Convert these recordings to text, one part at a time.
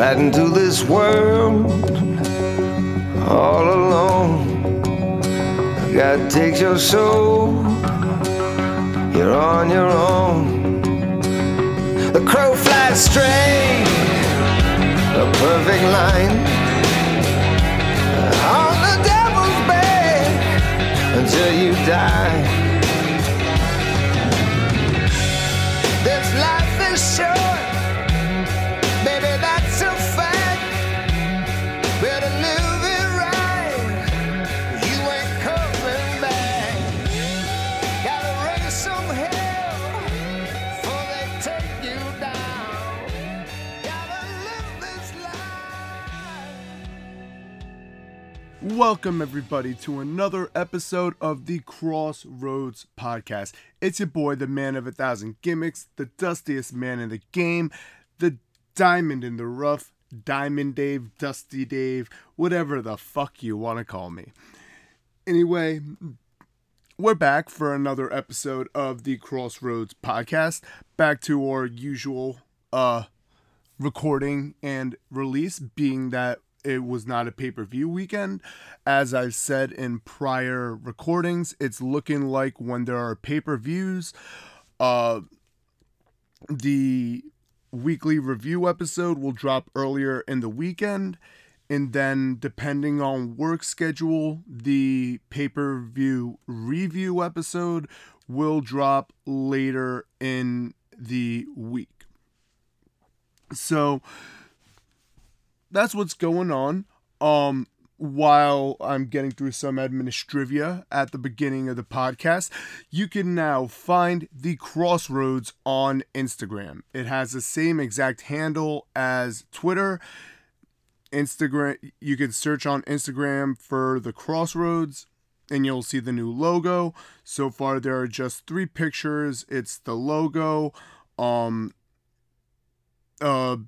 riding through this world all alone. God takes your soul, you're on your own. The crow flies straight, a perfect line. On the devil's back until you die. Welcome, everybody, to another episode of the Kross Rhodes Podcast. It's your boy, the man of a thousand gimmicks, the dustiest man in the game, the diamond in the rough, Diamond Dave, Dusty Dave, whatever the fuck you want to call me. Anyway, we're back for another episode of the Kross Rhodes Podcast. Back to our usual uh recording and release, being that it was not a pay per view weekend. As I've said in prior recordings, it's looking like when there are pay per views, uh, the weekly review episode will drop earlier in the weekend. And then, depending on work schedule, the pay per view review episode will drop later in the week. So, that's what's going on. Um, while I'm getting through some administrivia at the beginning of the podcast, you can now find the Kross Rhodes on Instagram. It has the same exact handle as Twitter. Instagram, you can search on Instagram for the Kross Rhodes and you'll see the new logo. So far there are just 3 pictures. It's the logo, um uh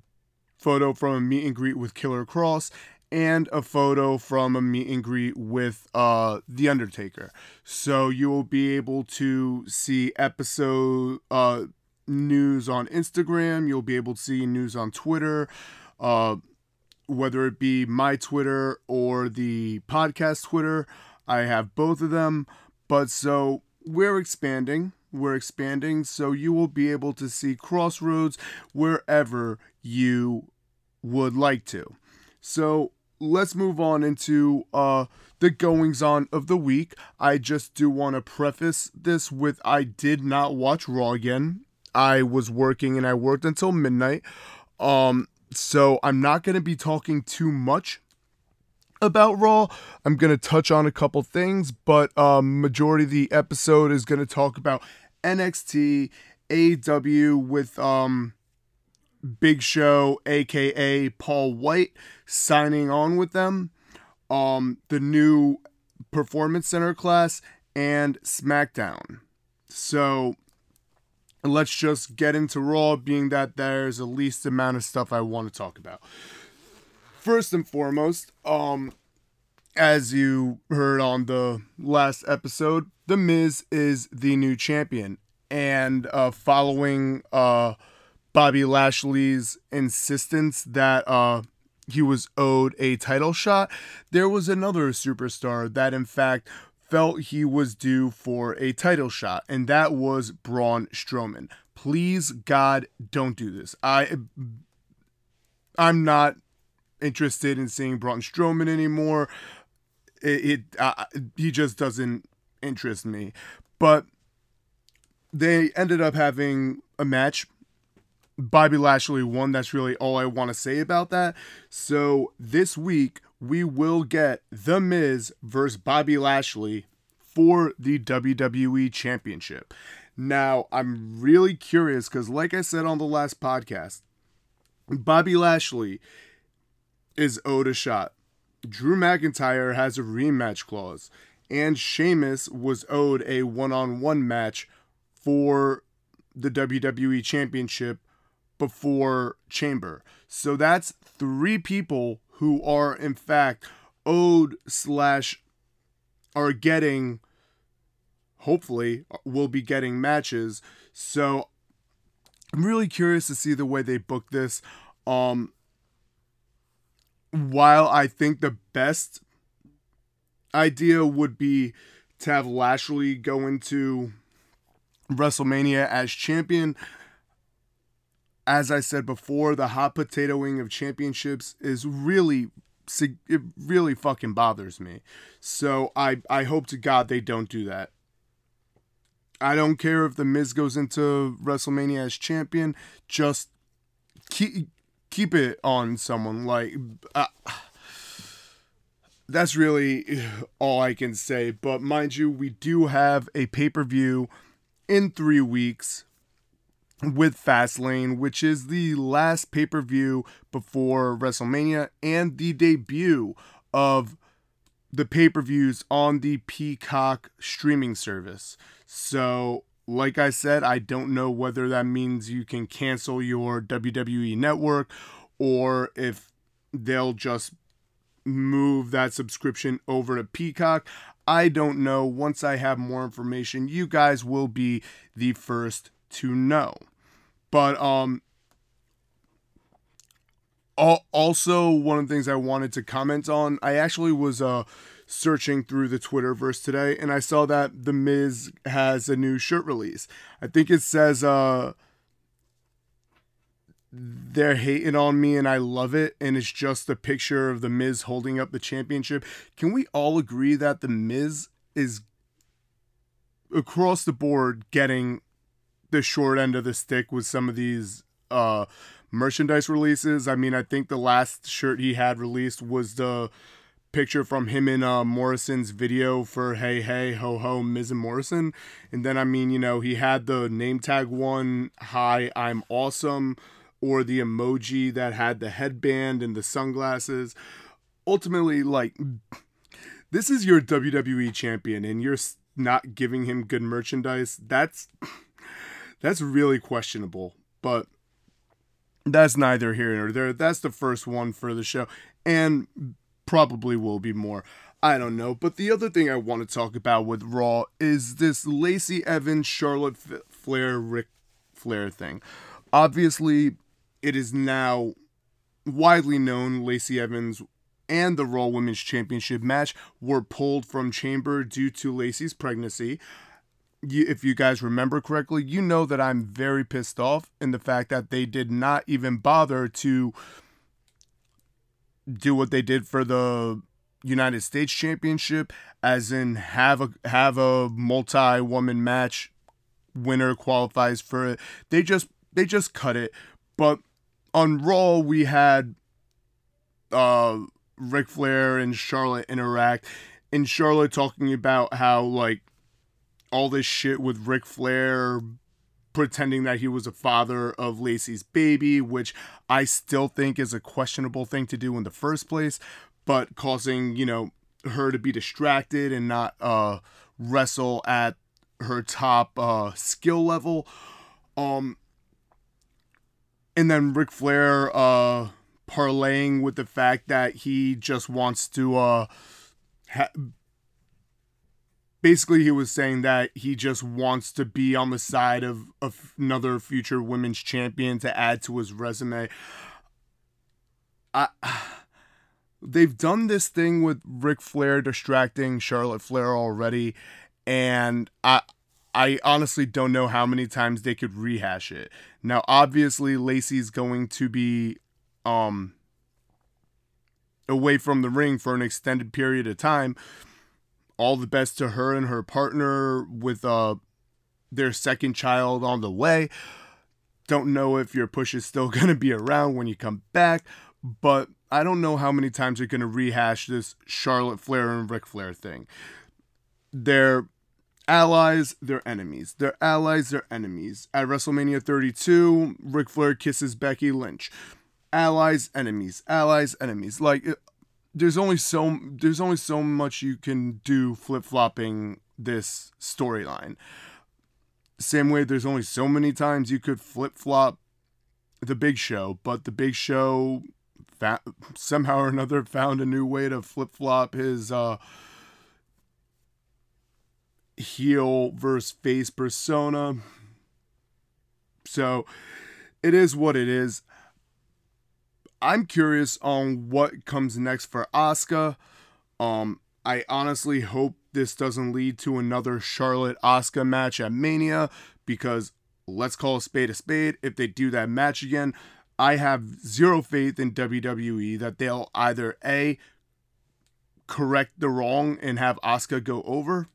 photo from a meet and greet with Killer Kross and a photo from a meet and greet with uh The Undertaker. So you will be able to see episode uh news on Instagram, you'll be able to see news on Twitter, uh whether it be my Twitter or the podcast Twitter. I have both of them, but so we're expanding. We're expanding, so you will be able to see Kross Rhodes wherever you would like to. So let's move on into uh the goings on of the week. I just do want to preface this with I did not watch Raw again. I was working and I worked until midnight. Um so I'm not going to be talking too much about Raw. I'm going to touch on a couple things, but um majority of the episode is going to talk about NXT, AEW with um Big Show, aka Paul Wight, signing on with them. Um, the new Performance Center class and SmackDown. So let's just get into Raw, being that there's the least amount of stuff I want to talk about. First and foremost, um, as you heard on the last episode, The Miz is the new champion. And uh, following uh, Bobby Lashley's insistence that uh, he was owed a title shot, there was another superstar that, in fact, felt he was due for a title shot, and that was Braun Strowman. Please, God, don't do this. I, I'm not interested in seeing Braun Strowman anymore. It, it uh, he just doesn't interest me. But they ended up having a match Bobby Lashley won. That's really all I want to say about that. So this week we will get The Miz versus Bobby Lashley for the WWE Championship. Now I'm really curious because, like I said on the last podcast, Bobby Lashley is owed a shot. Drew McIntyre has a rematch clause, and Sheamus was owed a one-on-one match for the WWE Championship before Chamber. So that's three people who are in fact owed slash are getting hopefully will be getting matches. So I'm really curious to see the way they book this. Um while I think the best idea would be to have Lashley go into WrestleMania as champion, as I said before, the hot potatoing of championships is really it really fucking bothers me. So I I hope to God they don't do that. I don't care if the Miz goes into WrestleMania as champion. Just keep keep it on someone like. Uh, that's really all I can say. But mind you, we do have a pay per view in three weeks with Fastlane, which is the last pay per view before WrestleMania and the debut of the pay per views on the Peacock streaming service. So, like I said, I don't know whether that means you can cancel your WWE network or if they'll just move that subscription over to Peacock. I don't know. Once I have more information, you guys will be the first to know. But um also one of the things I wanted to comment on, I actually was uh searching through the Twitterverse today and I saw that The Miz has a new shirt release. I think it says uh they're hating on me and I love it and it's just a picture of the Miz holding up the championship. Can we all agree that the Miz is across the board getting the short end of the stick with some of these uh merchandise releases. I mean, I think the last shirt he had released was the picture from him in uh, Morrison's video for Hey Hey Ho Ho Miz and Morrison. And then I mean, you know, he had the name tag one, Hi, I'm awesome, or the emoji that had the headband and the sunglasses. Ultimately, like this is your WWE champion and you're not giving him good merchandise. That's that's really questionable. But that's neither here nor there. That's the first one for the show, and probably will be more. I don't know. But the other thing I want to talk about with Raw is this Lacey Evans, Charlotte Flair, Ric Flair thing. Obviously, it is now widely known Lacey Evans and the Raw Women's Championship match were pulled from Chamber due to Lacey's pregnancy if you guys remember correctly, you know that I'm very pissed off in the fact that they did not even bother to do what they did for the United States Championship, as in have a have a multi woman match, winner qualifies for it. They just they just cut it. But on Raw we had uh Ric Flair and Charlotte interact, and Charlotte talking about how like all this shit with Ric Flair pretending that he was a father of Lacey's baby, which I still think is a questionable thing to do in the first place, but causing, you know, her to be distracted and not uh wrestle at her top uh skill level. Um and then Ric Flair uh parlaying with the fact that he just wants to uh ha- basically he was saying that he just wants to be on the side of, of another future women's champion to add to his resume. I they've done this thing with Ric Flair distracting Charlotte Flair already, and I I honestly don't know how many times they could rehash it. Now, obviously, Lacey's going to be um away from the ring for an extended period of time all the best to her and her partner with uh their second child on the way. Don't know if your push is still going to be around when you come back, but I don't know how many times you're going to rehash this Charlotte Flair and Ric Flair thing. They're allies, they're enemies. They're allies, they're enemies. At WrestleMania 32, Ric Flair kisses Becky Lynch. Allies, enemies. Allies, enemies. Like, there's only so there's only so much you can do flip flopping this storyline. Same way, there's only so many times you could flip flop the Big Show, but the Big Show fa- somehow or another found a new way to flip flop his uh, heel versus face persona. So it is what it is. I'm curious on what comes next for Asuka. Um, I honestly hope this doesn't lead to another Charlotte Asuka match at Mania because let's call a spade a spade. If they do that match again, I have zero faith in WWE that they'll either A, correct the wrong and have Asuka go over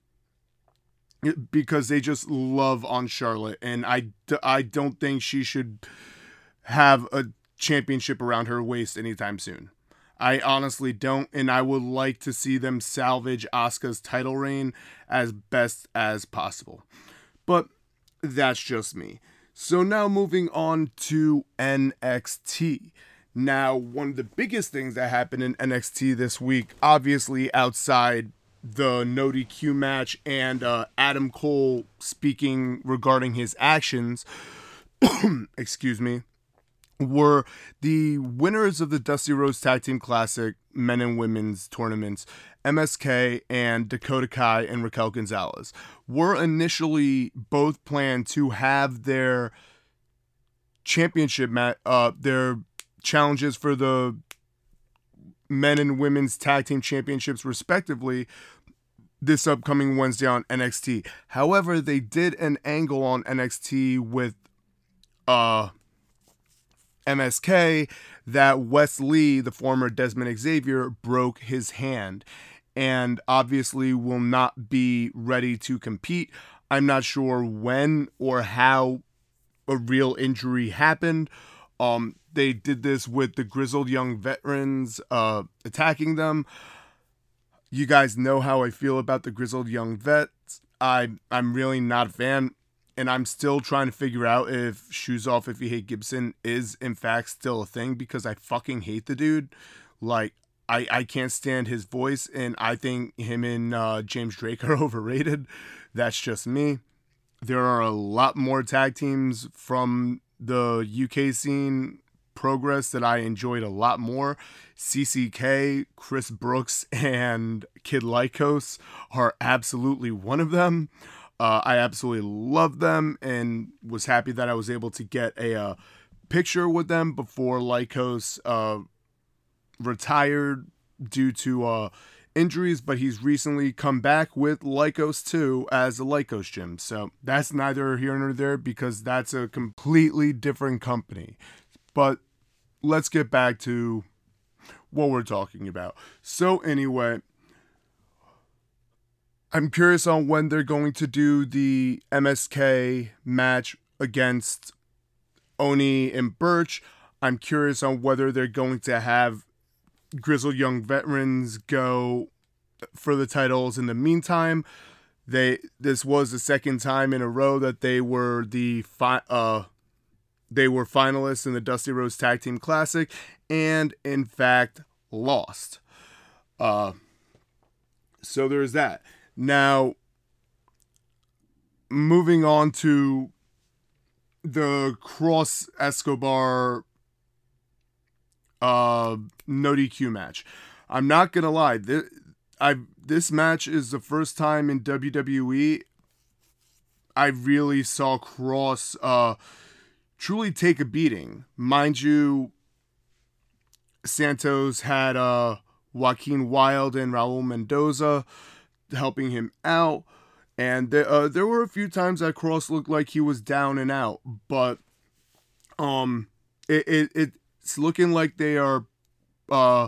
Eh, because they just love on Charlotte and I, I don't think she should have a championship around her waist anytime soon. I honestly don't, and I would like to see them salvage Asuka's title reign as best as possible. But that's just me. So now moving on to NXT. Now, one of the biggest things that happened in NXT this week, obviously outside the no DQ match and uh, Adam Cole speaking regarding his actions, excuse me, were the winners of the Dusty Rhodes Tag Team Classic men and women's tournaments, MSK and Dakota Kai and Raquel Gonzalez, were initially both planned to have their championship match, uh, their challenges for the men and women's tag team championships respectively this upcoming Wednesday on NXT. However, they did an angle on NXT with uh MSK that Wes Lee, the former Dezmond Xavier, broke his hand and obviously will not be ready to compete. I'm not sure when or how a real injury happened. Um, they did this with the grizzled young veterans uh, attacking them. You guys know how I feel about the grizzled young vets. I I'm really not a fan and I'm still trying to figure out if shoes off if you hate Gibson is in fact still a thing because I fucking hate the dude. Like I I can't stand his voice and I think him and uh, James Drake are overrated. That's just me. There are a lot more tag teams from the UK scene progress that I enjoyed a lot more. CCK, Chris Brooks, and Kid Lykos are absolutely one of them. Uh, I absolutely love them and was happy that I was able to get a uh, picture with them before Lykos uh, retired due to uh, injuries, but he's recently come back with Lykos 2 as a Lykos gym. So that's neither here nor there because that's a completely different company. But let's get back to what we're talking about. So, anyway, I'm curious on when they're going to do the MSK match against Oney and Burch. I'm curious on whether they're going to have grizzled young veterans go for the titles in the meantime. They this was the second time in a row that they were the fi- uh they were finalists in the Dusty Rhodes Tag Team Classic and in fact lost. Uh so there's that. Now, moving on to the Kross Escobar uh, no DQ match. I'm not gonna lie, this, I this match is the first time in WWE I really saw Kross uh, truly take a beating. Mind you, Santos had uh, Joaquin Wilde and Raul Mendoza helping him out. And there, uh, there were a few times that Kross looked like he was down and out, but um, it, it it's looking like they are uh,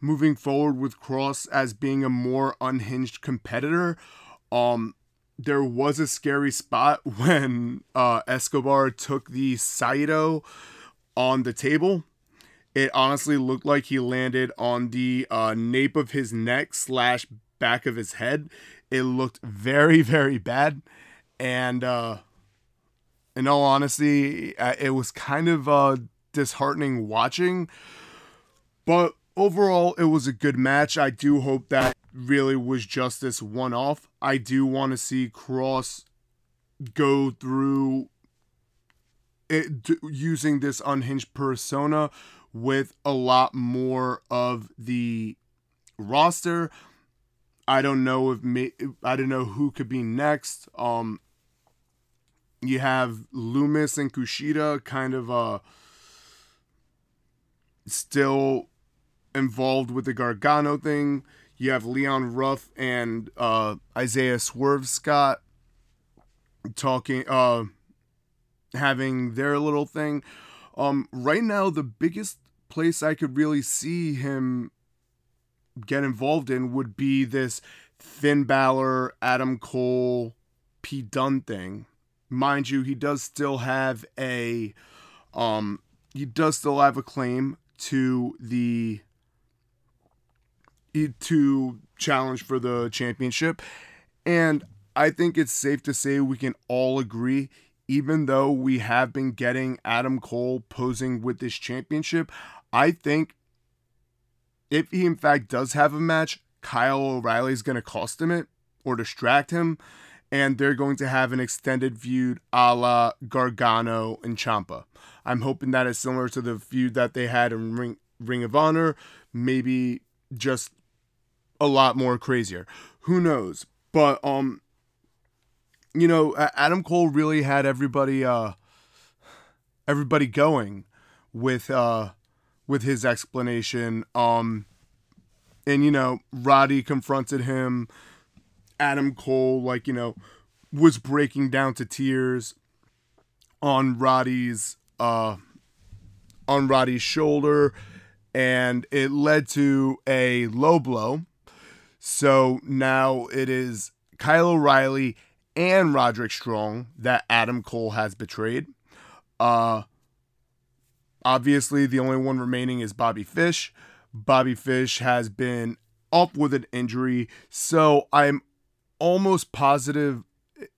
moving forward with Kross as being a more unhinged competitor. Um, there was a scary spot when uh, Escobar took the Saito on the table. It honestly looked like he landed on the uh, nape of his neck slash back of his head. It looked very, very bad. And uh, in all honesty, uh, it was kind of uh, disheartening watching. But overall, it was a good match. I do hope that really was just this one off. I do want to see Kross go through it using this unhinged persona with a lot more of the roster. I don't know if me, I don't know who could be next. Um, you have Lumis and Kushida kind of uh still involved with the Gargano thing. You have Leon Ruff and uh, Isaiah Swerve Scott talking, uh, having their little thing. Um, right now, the biggest place I could really see him get involved in would be this Finn Balor, Adam Cole, P Dunne thing. Mind you, he does still have a um he does still have a claim to the to challenge for the championship. And I think it's safe to say we can all agree even though we have been getting Adam Cole posing with this championship, I think if he in fact does have a match, Kyle O'Reilly is going to cost him it or distract him, and they're going to have an extended feud a la Gargano and Ciampa. I'm hoping that is similar to the feud that they had in Ring, Ring of Honor, maybe just a lot more crazier. Who knows? But um, you know, Adam Cole really had everybody uh everybody going with uh with his explanation. Um and you know, Roddy confronted him. Adam Cole like, you know, was breaking down to tears on Roddy's uh on Roddy's shoulder and it led to a low blow. So now it is Kyle O'Reilly and Roderick Strong that Adam Cole has betrayed. Uh, obviously, the only one remaining is Bobby Fish. Bobby Fish has been up with an injury, so I'm almost positive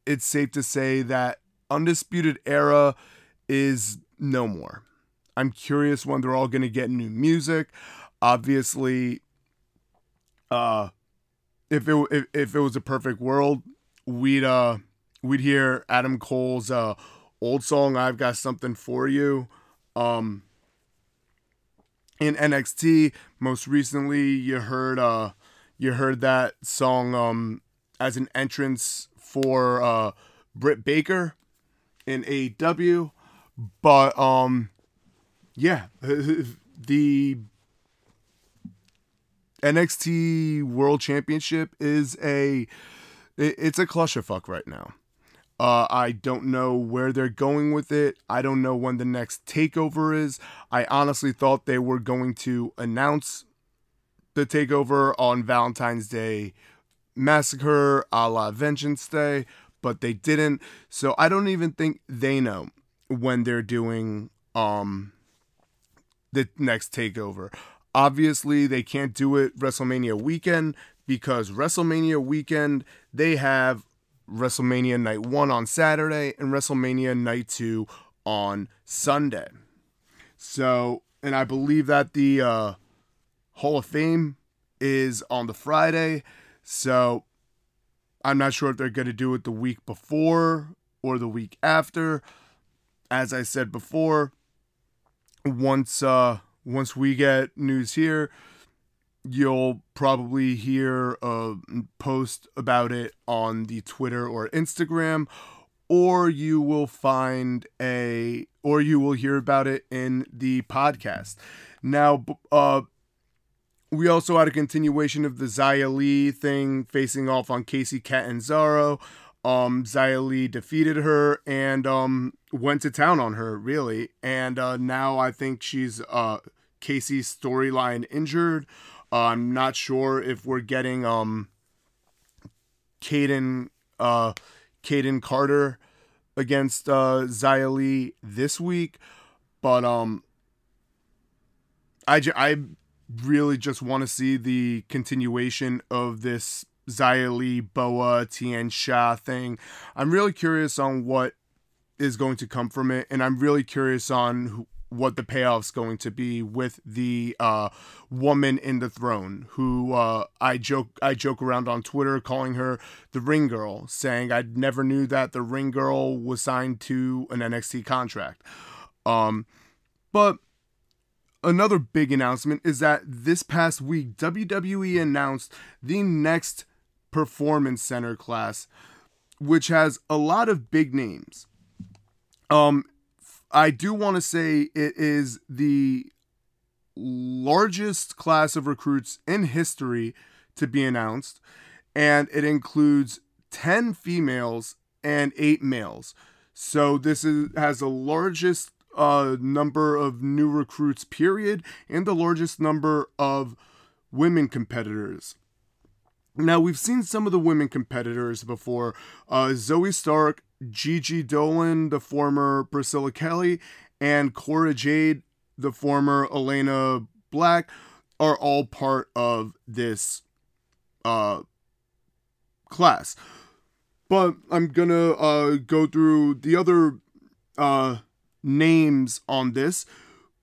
it's safe to say that Undisputed Era is no more. I'm curious when they're all going to get new music. Obviously, uh, if it if, if it was a perfect world, we'd uh we'd hear Adam Cole's uh old song I've got something for you um in NXT most recently you heard uh you heard that song um as an entrance for uh Britt Baker in AEW but um yeah the NXT World Championship is a it's a clusterfuck right now. Uh, I don't know where they're going with it. I don't know when the next takeover is. I honestly thought they were going to announce the takeover on Valentine's Day Massacre a la Vengeance Day, but they didn't. So I don't even think they know when they're doing um the next takeover. Obviously, they can't do it WrestleMania weekend because WrestleMania weekend, they have WrestleMania Night 1 on Saturday and WrestleMania Night 2 on Sunday. So, and I believe that the uh, Hall of Fame is on the Friday. So, I'm not sure if they're going to do it the week before or the week after. As I said before, once uh once we get news here, you'll probably hear a post about it on the Twitter or Instagram, or you will find a, or you will hear about it in the podcast. Now, uh, we also had a continuation of the Xia Li thing facing off on Kacy Catanzaro. Um, Xia Li defeated her and um, went to town on her, really. And uh, now I think she's uh, Kacy's storyline injured. Uh, I'm not sure if we're getting um Kayden uh Kayden Carter against uh Xia Li this week, but um I j- I really just want to see the continuation of this Xia Li Boa Tian Sha thing. I'm really curious on what is going to come from it, and I'm really curious on what the payoff's going to be with the uh, woman in the throne who uh, I joke I joke around on Twitter calling her the ring girl saying I never knew that the ring girl was signed to an NXT contract. Um, but another big announcement is that this past week WWE announced the next performance center class which has a lot of big names. Um I do want to say it is the largest class of recruits in history to be announced, and it includes 10 females and 8 males. So this is has the largest uh, number of new recruits period and the largest number of women competitors. Now we've seen some of the women competitors before. Uh, Zoey Stark, Gigi Dolan, the former Priscilla Kelly, and Cora Jade, the former Elayna Black, are all part of this uh, class. But I'm gonna uh, go through the other uh, names on this.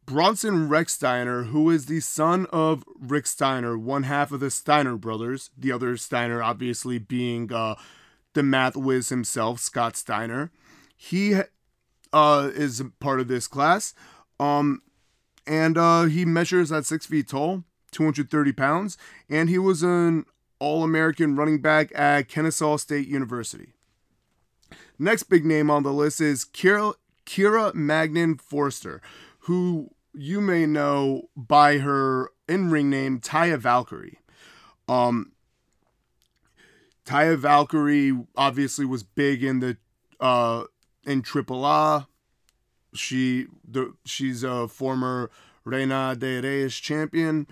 Bronson Rechsteiner, who is the son of Rick Steiner, one half of the Steiner brothers, the other Steiner obviously being uh, the math whiz himself, Scott Steiner. He uh, is part of this class. Um, and uh, he measures at six feet tall, 230 pounds, and he was an All American running back at Kennesaw State University. Next big name on the list is Kira, Kira Magnan Forster, who you may know by her in ring name, Taya Valkyrie. Um, Taya Valkyrie obviously was big in the uh, in Triple A. She the she's a former Reina de Reyes champion.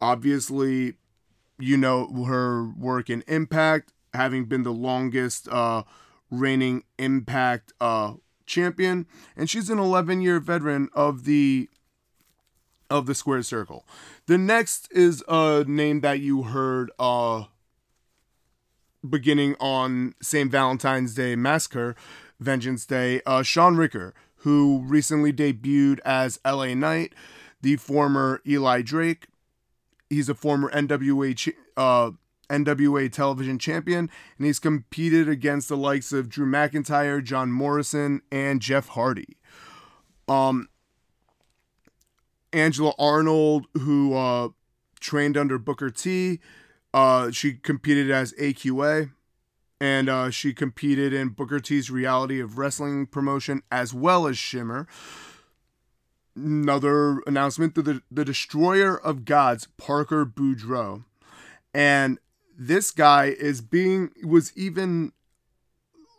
Obviously, you know her work in Impact, having been the longest uh, reigning Impact uh, champion, and she's an 11 year veteran of the of the square circle. The next is a name that you heard uh beginning on St. Valentine's Day Massacre, Vengeance Day, uh Shaun Ricker, who recently debuted as LA Knight, the former Eli Drake. He's a former NWA uh NWA television champion, and he's competed against the likes of Drew McIntyre, John Morrison, and Jeff Hardy. Um, Angela Arnold, who uh, trained under Booker T, uh, she competed as AQA, and uh, she competed in Booker T's reality of wrestling promotion as well as Shimmer. Another announcement: the the Destroyer of Gods, Parker Boudreaux, and this guy is being was even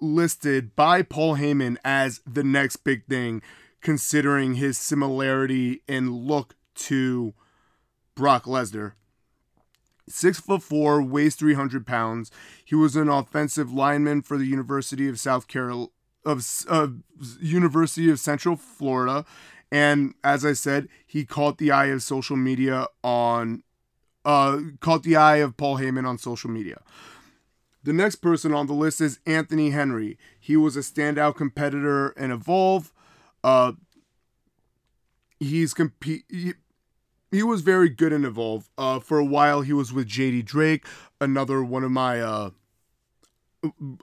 listed by Paul Heyman as the next big thing, considering his similarity in look to Brock Lesnar. Six foot four, weighs three hundred pounds. He was an offensive lineman for the University of South Carolina of uh, University of Central Florida, and as I said, he caught the eye of social media on uh, caught the eye of Paul Heyman on social media. The next person on the list is Anthony Henry. He was a standout competitor in Evolve. Uh, he's compete. He was very good in Evolve. Uh, for a while, he was with JD Drake, another one of my uh,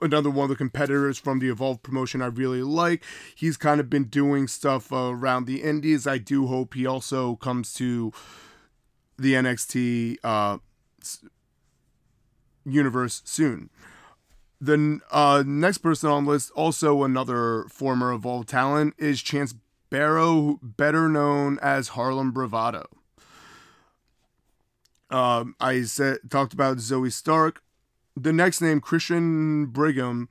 another one of the competitors from the Evolve promotion I really like. He's kind of been doing stuff uh, around the Indies. I do hope he also comes to the NXT uh, universe soon. The uh, next person on list, also another former Evolve talent, is Chance Barrow, better known as Harlem Bravado. Um, I said talked about Zoey Stark. The next name, Christian Brigham,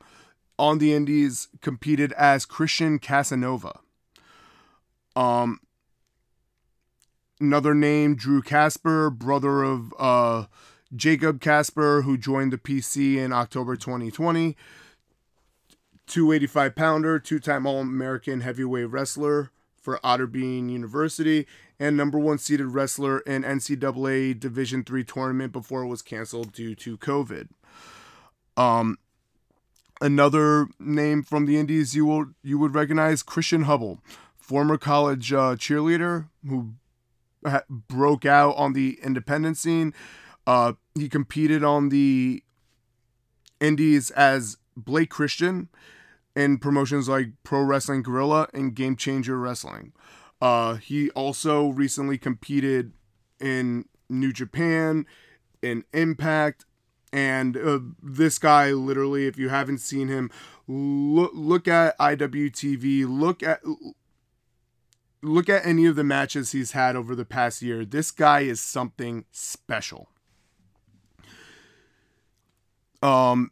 on the Indies competed as Christian Casanova. Um, another name, Drew Casper, brother of uh, Jacob Casper, who joined the PC in October 2020. 285 pounder, two time All American heavyweight wrestler for Otterbein University, and number one seeded wrestler in NCAA Division three tournament before it was canceled due to COVID. Um, another name from the Indies you will you would recognize Christian Hubble, former college uh, cheerleader who ha- broke out on the independent scene. Uh, he competed on the Indies as Blake Christian in promotions like Pro Wrestling Guerrilla and Game Changer Wrestling. Uh, he also recently competed in New Japan, in Impact, and uh, this guy literally, if you haven't seen him, look look at IWTV, look at look at any of the matches he's had over the past year. This guy is something special. Um,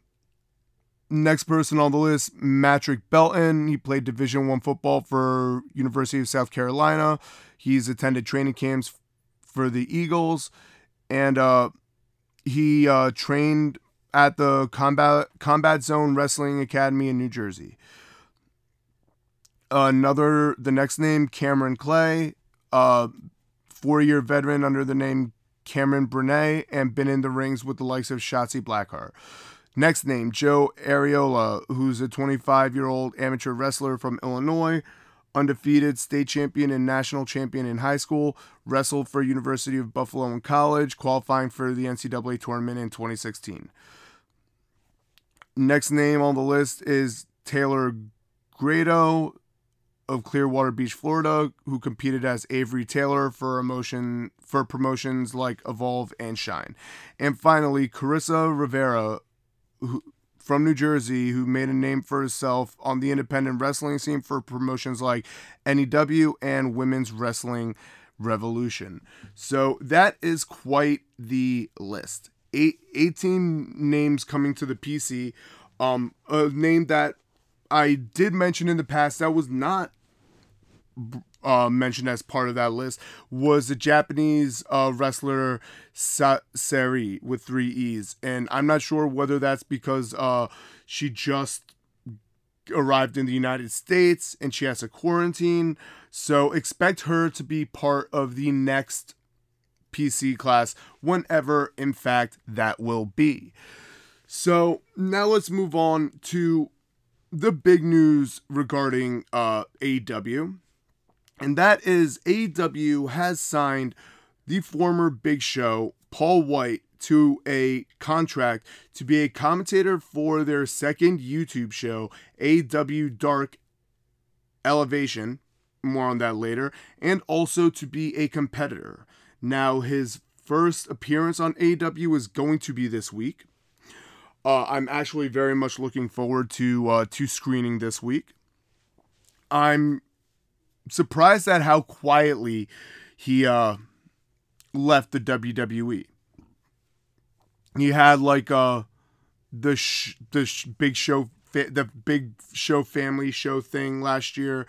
next person on the list, Matrick Belton. He played Division One football for University of South Carolina. He's attended training camps for the Eagles, and uh, he uh, trained at the Combat Combat Zone Wrestling Academy in New Jersey. Another, the next name, Cameron Clay, uh, four-year veteran under the name Cameron Brunet, and been in the rings with the likes of Shotzi Blackheart. Next name, Joe Ariola, who's a 25-year-old amateur wrestler from Illinois, undefeated state champion and national champion in high school, wrestled for University of Buffalo in college, qualifying for the NCAA tournament in 2016. Next name on the list is Taylor Grado of Clearwater Beach, Florida, who competed as Avery Taylor for emotion for promotions like Evolve and Shine. And finally, Carissa Rivera who, from New Jersey who made a name for herself on the independent wrestling scene for promotions like NEW and Women's Wrestling Revolution. So that is quite the list. Eight, 18 names coming to the PC. Um, a name that I did mention in the past that was not uh, mentioned as part of that list was the Japanese uh, wrestler Sa- Sari with three E's. And I'm not sure whether that's because uh, she just arrived in the United States and she has a quarantine. So expect her to be part of the next PC class whenever, in fact, that will be. So now let's move on to the big news regarding uh, AEW and that is AEW has signed the former Big Show, Paul Wight, to a contract to be a commentator for their second YouTube show, AEW Dark Elevation. More on that later. And also to be a competitor. Now, his first appearance on AEW is going to be this week. Uh, I'm actually very much looking forward to uh, to screening this week. I'm surprised at how quietly he uh, left the WWE. He had like uh the sh- the sh- big show fa- the big show family show thing last year.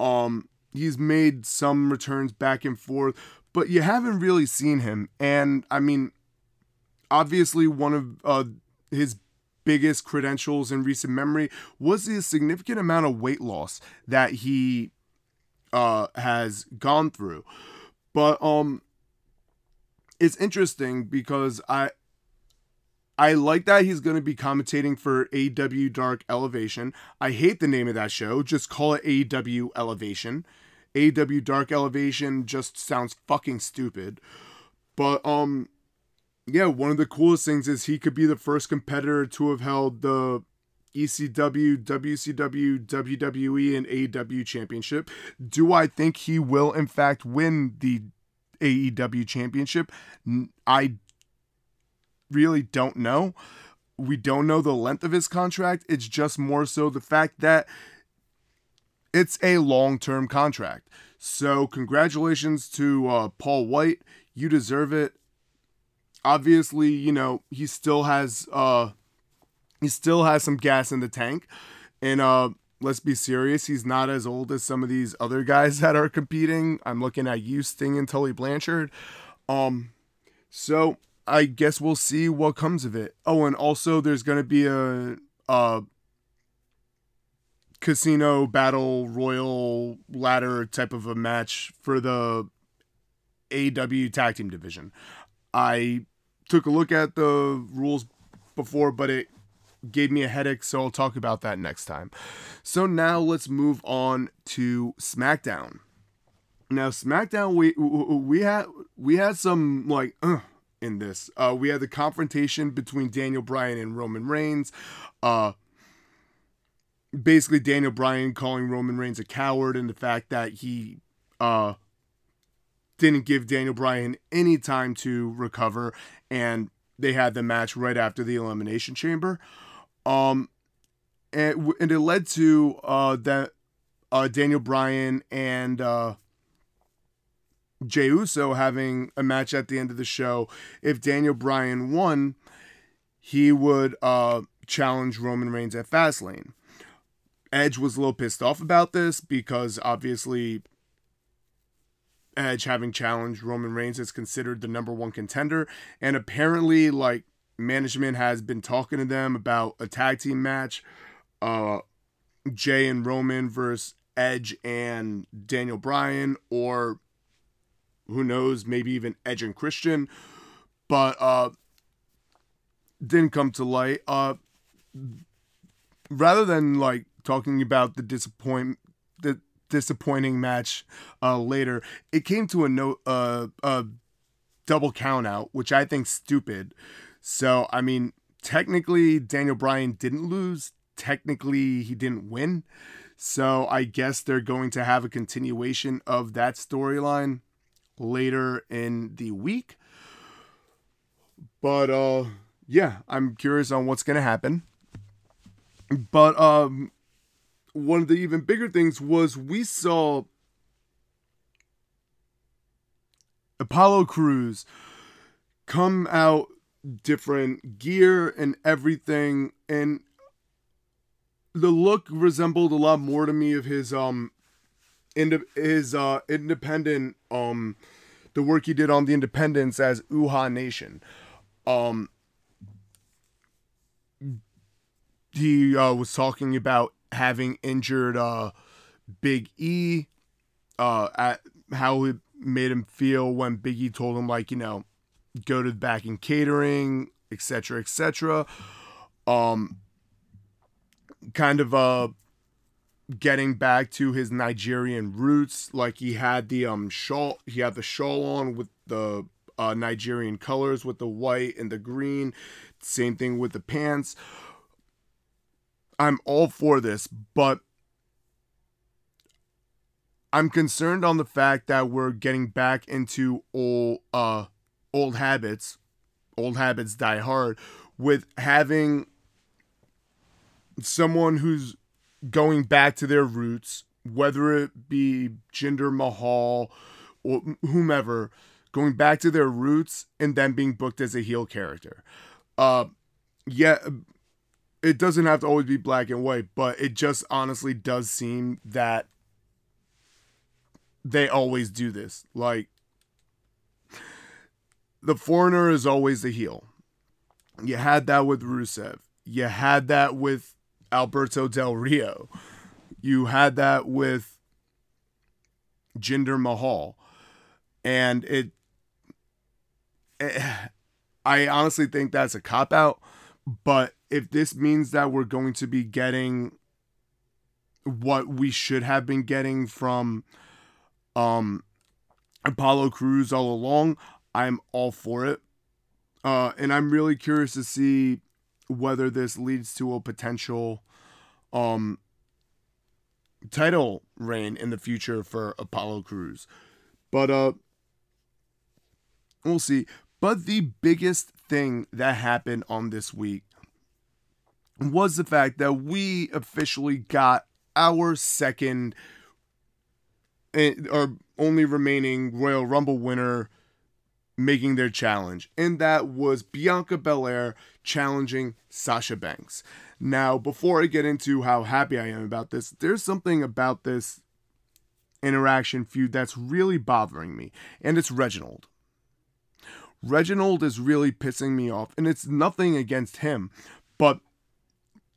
Um he's made some returns back and forth, but you haven't really seen him and I mean obviously one of uh his biggest credentials in recent memory was the significant amount of weight loss that he uh, has gone through. But um, it's interesting because I I like that he's going to be commentating for AEW Dark Elevation. I hate the name of that show. Just call it AEW Elevation. AEW Dark Elevation just sounds fucking stupid. But um yeah, one of the coolest things is he could be the first competitor to have held the ECW, WCW, WWE, and AEW championship. Do I think he will, in fact, win the AEW championship? I really don't know. We don't know the length of his contract. It's just more so the fact that it's a long term contract. So, congratulations to uh, Paul Wight. You deserve it. Obviously, you know, he still has. Uh, he still has some gas in the tank. And uh let's be serious, he's not as old as some of these other guys that are competing. I'm looking at you, Sting and Tully Blanchard. Um so I guess we'll see what comes of it. Oh, and also there's gonna be a a casino battle royal ladder type of a match for the AEW tag team division. I took a look at the rules before, but it gave me a headache, so I'll talk about that next time. So now let's move on to SmackDown. Now SmackDown, we we had we had some like uh, in this. Uh, we had the confrontation between Daniel Bryan and Roman Reigns. Uh, basically, Daniel Bryan calling Roman Reigns a coward and the fact that he uh, didn't give Daniel Bryan any time to recover, and they had the match right after the Elimination Chamber. Um, and and it led to uh that uh Daniel Bryan and uh Jey Uso having a match at the end of the show. If Daniel Bryan won, he would uh, challenge Roman Reigns at Fastlane. Edge was a little pissed off about this because obviously Edge having challenged Roman Reigns is considered the number one contender. And apparently, like, management has been talking to them about a tag team match. Uh, Jey and Roman versus Edge and Daniel Bryan, or who knows, maybe even Edge and Christian. But uh didn't come to light. Uh rather than like talking about the disappoint the disappointing match uh later, it came to a no uh a double count out, which I think stupid. So I mean technically Daniel Bryan didn't lose. Technically he didn't win. So I guess they're going to have a continuation of that storyline later in the week. But uh yeah, I'm curious on what's going to happen. But um one of the even bigger things was we saw Apollo Crews come out different gear and everything and the look resembled a lot more to me of his um ind- his uh independent um the work he did on the independence as Uhaa Nation. Um he uh, was talking about having injured uh Big E uh at how it made him feel when Big E told him like, you know, go to the back in catering, etc., etc. Um kind of uh getting back to his Nigerian roots. Like he had the um shawl, he had the shawl on with the uh, Nigerian colors with the white and the green. Same thing with the pants. I'm all for this, but I'm concerned on the fact that we're getting back into old uh old habits. Old habits die hard with having someone who's going back to their roots, whether it be Jinder Mahal or whomever, going back to their roots and then being booked as a heel character. Uh, yeah, it doesn't have to always be black and white, but it just honestly does seem that they always do this. Like, the foreigner is always the heel. You had that with Rusev. You had that with Alberto Del Rio. You had that with Jinder Mahal. And it, it I honestly think that's a cop out. But if this means that we're going to be getting what we should have been getting from um Apollo Crews all along, I'm all for it. Uh, and I'm really curious to see whether this leads to a potential um title reign in the future for Apollo Crews. But uh we'll see. But the biggest thing that happened on this week was the fact that we officially got our second our only remaining Royal Rumble winner making their challenge, and that was Bianca Belair challenging Sasha Banks. Now, before I get into how happy I am about this, there's something about this interaction feud that's really bothering me, and it's Reginald. Reginald is really pissing me off, and it's nothing against him, but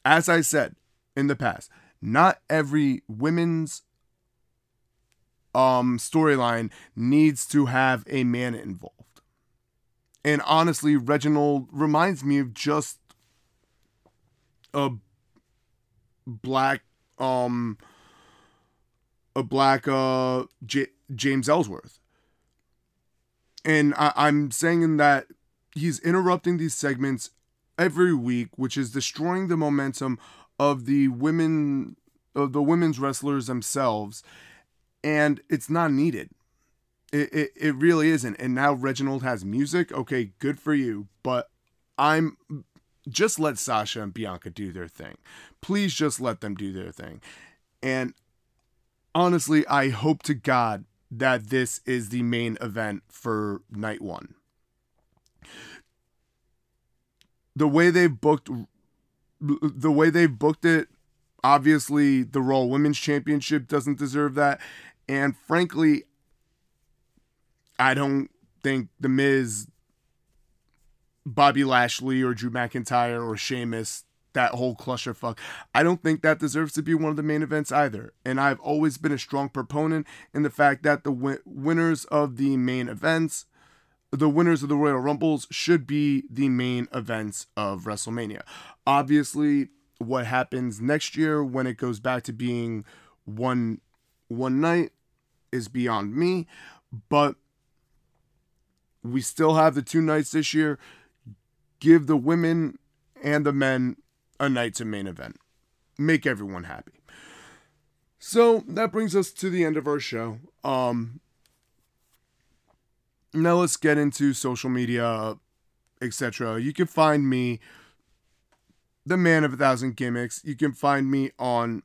as I said in the past, not every women's um storyline needs to have a man involved. And honestly, Reginald reminds me of just a black um a black uh J- James Ellsworth. And I- I'm saying that he's interrupting these segments every week, which is destroying the momentum of the women of the women's wrestlers themselves, and it's not needed. It, it, it really isn't. And now Reginald has music. Okay, good for you. But I'm just let Sasha and Bianca do their thing. Please just let them do their thing. And honestly, I hope to God that this is the main event for night one. The way they booked the way they've booked it, obviously the Raw Women's Championship doesn't deserve that. And frankly, I don't think The Miz, Bobby Lashley, or Drew McIntyre, or Sheamus, that whole clusterfuck, I don't think that deserves to be one of the main events either. And I've always been a strong proponent in the fact that the win- winners of the main events, the winners of the Royal Rumbles, should be the main events of WrestleMania. Obviously, what happens next year when it goes back to being one one night is beyond me, but we still have the two nights this year. Give the women and the men a night to main event. Make everyone happy. So that brings us to the end of our show. Um now let's get into social media, etc. You can find me the man of a thousand gimmicks. You can find me on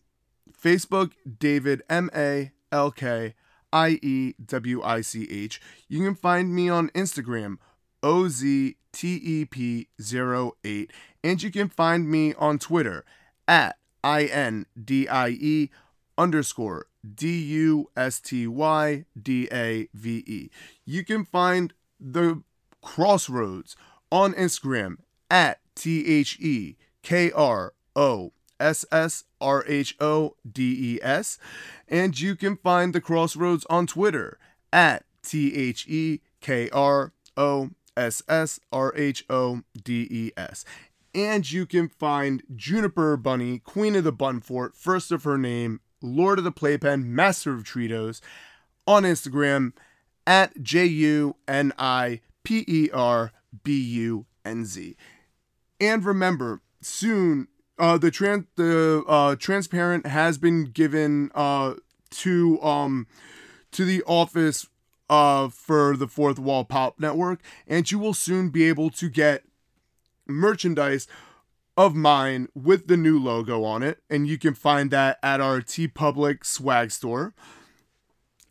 Facebook, David M A L K I E W I C H. You can find me on Instagram, OZTEP08. And you can find me on Twitter at I-N-D-I-E underscore D-U-S-T-Y-D-A-V-E. You can find the Kross Rhodes on Instagram at T-H-E-K-R-O S S R H O D E S. And you can find the Kross Rhodes on Twitter at T H E K R O S S R H O D E S. And you can find Juniper Bunny, Queen of the Bunfort, first of her name, Lord of the Playpen, Master of Tritos, on Instagram at J U N I P E R B U N Z. And remember, soon uh, the trans the uh, transparent has been given uh, to um to the office uh for the fourth wall pop network and you will soon be able to get merchandise of mine with the new logo on it and you can find that at our TeePublic swag store.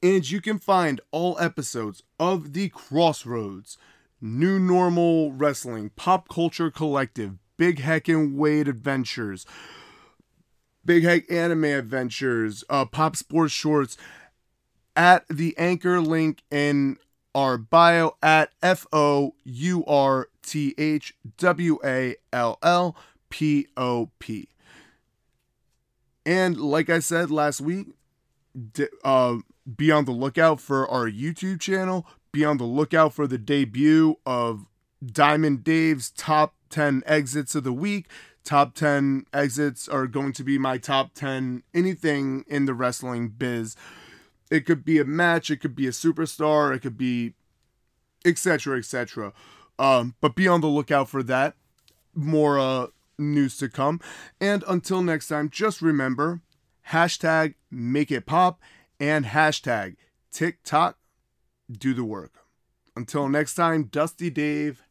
And you can find all episodes of the Kross Rhodes New Normal Wrestling Pop Culture Collective Big Heck and Wade Adventures, Big Heck Anime Adventures, uh, Pop Sports Shorts at the anchor link in our bio at F O U R T H W A L L P O P. And like I said last week, uh, be on the lookout for our YouTube channel. Be on the lookout for the debut of Diamond Dave's top 10 exits of the week. Top 10 exits are going to be my top 10 anything in the wrestling biz. It could be a match, it could be a superstar, it could be etc. etc. Um, but be on the lookout for that. More uh, news to come. And until next time, just remember hashtag make it pop and hashtag tick tock do the work. Until next time, Dusty Dave